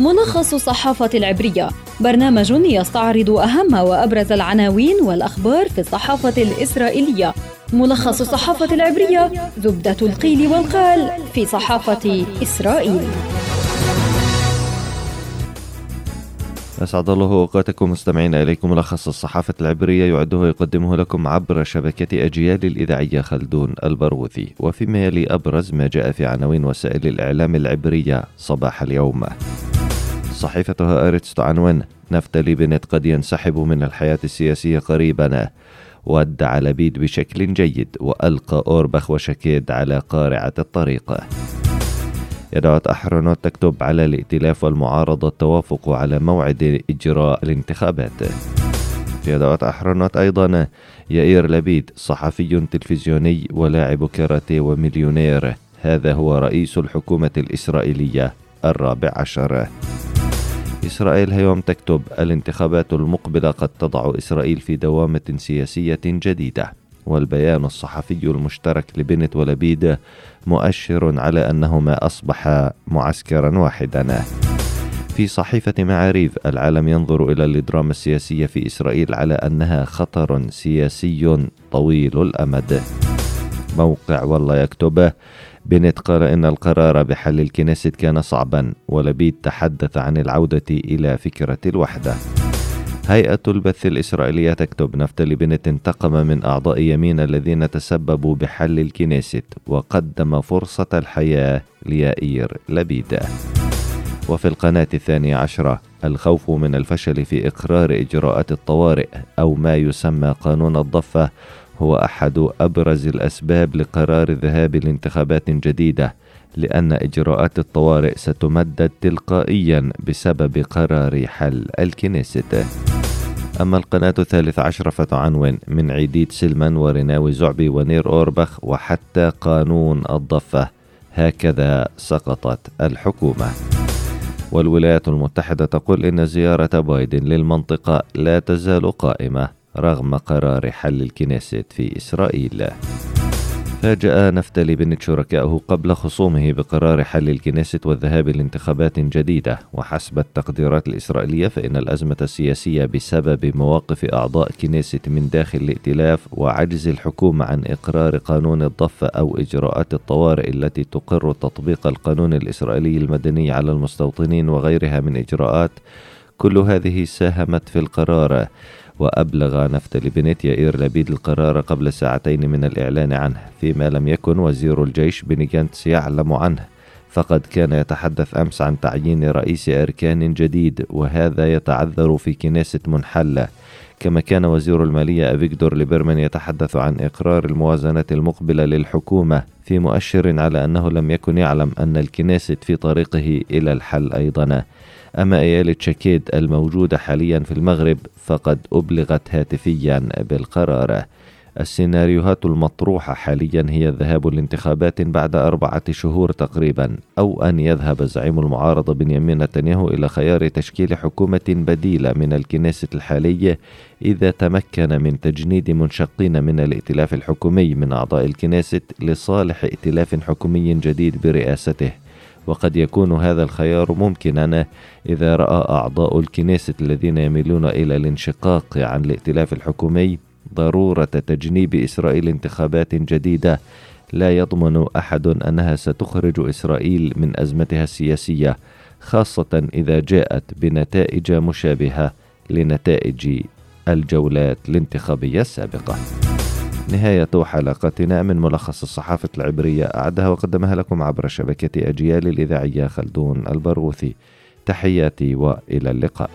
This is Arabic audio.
ملخص الصحافة العبرية. برنامج يستعرض أهم وأبرز العناوين والأخبار في الصحافة الإسرائيلية. ملخص الصحافة العبرية زبدة القيل والقال في صحافة إسرائيل. أسعد الله أوقاتكم مستمعين إليكم. ملخص الصحافة العبرية يعده ويقدمه لكم عبر شبكة أجيال الإذاعية خلدون البروثي. وفيما يلي أبرز ما جاء في عناوين وسائل الإعلام العبرية صباح اليوم. صحيفة هآرتس تعنون نفتلي بنت قد ينسحب من الحياة السياسية قريبا ودع لبيد بشكل جيد وألقى أوربخ وشكيد على قارعة الطريق. يدعوت أحرنوت تكتب على الائتلاف والمعارضة التوافق على موعد إجراء الانتخابات. في أحرنوت أيضا يائير لبيد صحفي تلفزيوني ولاعب كاراتيه ومليونير. هذا هو رئيس الحكومة الإسرائيلية الرابع عشر. إسرائيل هيوم تكتب الانتخابات المقبلة قد تضع إسرائيل في دوامة سياسية جديدة. والبيان الصحفي المشترك لبنت ولبيد مؤشر على أنهما أصبحا معسكرا واحدا. في صحيفة معاريف العالم ينظر إلى الإدراما السياسية في إسرائيل على أنها خطر سياسي طويل الأمد. موقع والله يكتب بنت قال إن القرار بحل الكنيست كان صعبا ولبيد تحدث عن العودة إلى فكرة الوحدة. هيئة البث الإسرائيلية تكتب نفتلي بنت انتقم من أعضاء يمين الذين تسببوا بحل الكنيست وقدم فرصة الحياة ليائير لبيد. وفي القناة الثانية عشرة الخوف من الفشل في إقرار إجراءات الطوارئ أو ما يسمى قانون الضفة هو أحد أبرز الأسباب لقرار الذهاب لانتخابات جديدة لأن إجراءات الطوارئ ستمدد تلقائيا بسبب قرار حل الكنيست. أما القناة الثالثة عشرة فتعنون من عيديد سلمان ورناوي زعبي ونير أوربخ وحتى قانون الضفة هكذا سقطت الحكومة. والولايات المتحدة تقول إن زيارة بايدن للمنطقة لا تزال قائمة. رغم قرار حل الكنيست في إسرائيل. فاجأ نفتلي بنت شركائه قبل خصومه بقرار حل الكنيست والذهاب لانتخابات جديدة. وحسب التقديرات الإسرائيلية فإن الأزمة السياسية بسبب مواقف أعضاء كنيست من داخل الائتلاف وعجز الحكومة عن إقرار قانون الضفة أو إجراءات الطوارئ التي تقر تطبيق القانون الإسرائيلي المدني على المستوطنين وغيرها من إجراءات كل هذه ساهمت في القرار. وأبلغ نفتالي بينيت يائير لبيد القرار قبل ساعتين من الإعلان عنه فيما لم يكن وزير الجيش بيني غانتس يعلم عنه. فقد كان يتحدث أمس عن تعيين رئيس أركان جديد وهذا يتعذر في كنيست منحلة. كما كان وزير المالية أفيغدور ليبرمان يتحدث عن إقرار الموازنة المقبلة للحكومة في مؤشر على أنه لم يكن يعلم أن الكنيست في طريقه إلى الحل أيضا. أما إيالة شكيد الموجودة حاليا في المغرب فقد أبلغت هاتفيا بالقرار. السيناريوهات المطروحة حاليا هي الذهاب لانتخابات بعد أربعة شهور تقريبا أو أن يذهب زعيم المعارضة بنيامين نتنياهو إلى خيار تشكيل حكومة بديلة من الكنيسة الحالية إذا تمكن من تجنيد منشقين من الائتلاف الحكومي من أعضاء الكنيسة لصالح ائتلاف حكومي جديد برئاسته. وقد يكون هذا الخيار ممكنا إذا رأى أعضاء الكنيسة الذين يميلون إلى الانشقاق عن الائتلاف الحكومي ضرورة تجنيب إسرائيل انتخابات جديدة لا يضمن أحد أنها ستخرج إسرائيل من أزمتها السياسية خاصة إذا جاءت بنتائج مشابهة لنتائج الجولات الانتخابية السابقة. نهاية حلقتنا من ملخص الصحافة العبرية أعدها وقدمها لكم عبر شبكة أجيال الإذاعية خلدون البروثي تحياتي وإلى اللقاء.